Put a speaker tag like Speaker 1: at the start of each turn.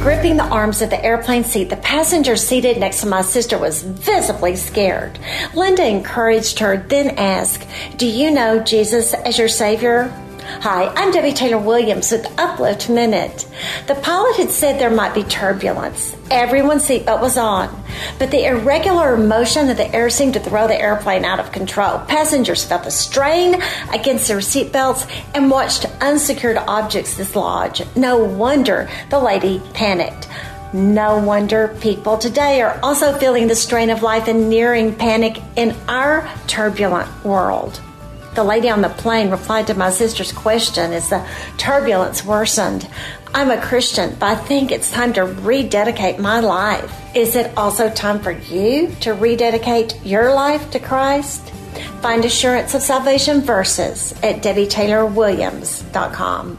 Speaker 1: Gripping the arms of the airplane seat, the passenger seated next to my sister was visibly scared. Linda encouraged her, then asked, Do you know Jesus as your Savior? Hi, I'm Debbie Taylor Williams with Uplift Minute. The pilot had said there might be turbulence. Everyone's seatbelt was on, but the irregular motion of the air seemed to throw the airplane out of control. Passengers felt the strain against their seatbelts and watched unsecured objects dislodge. No wonder the lady panicked. No wonder people today are also feeling the strain of life and nearing panic in our turbulent world. The lady on the plane replied to my sister's question as the turbulence worsened. I'm a Christian, but I think it's time to rededicate my life. Is it also time for you to rededicate your life to Christ? Find assurance of salvation verses at DebbieTaylorWilliams.com.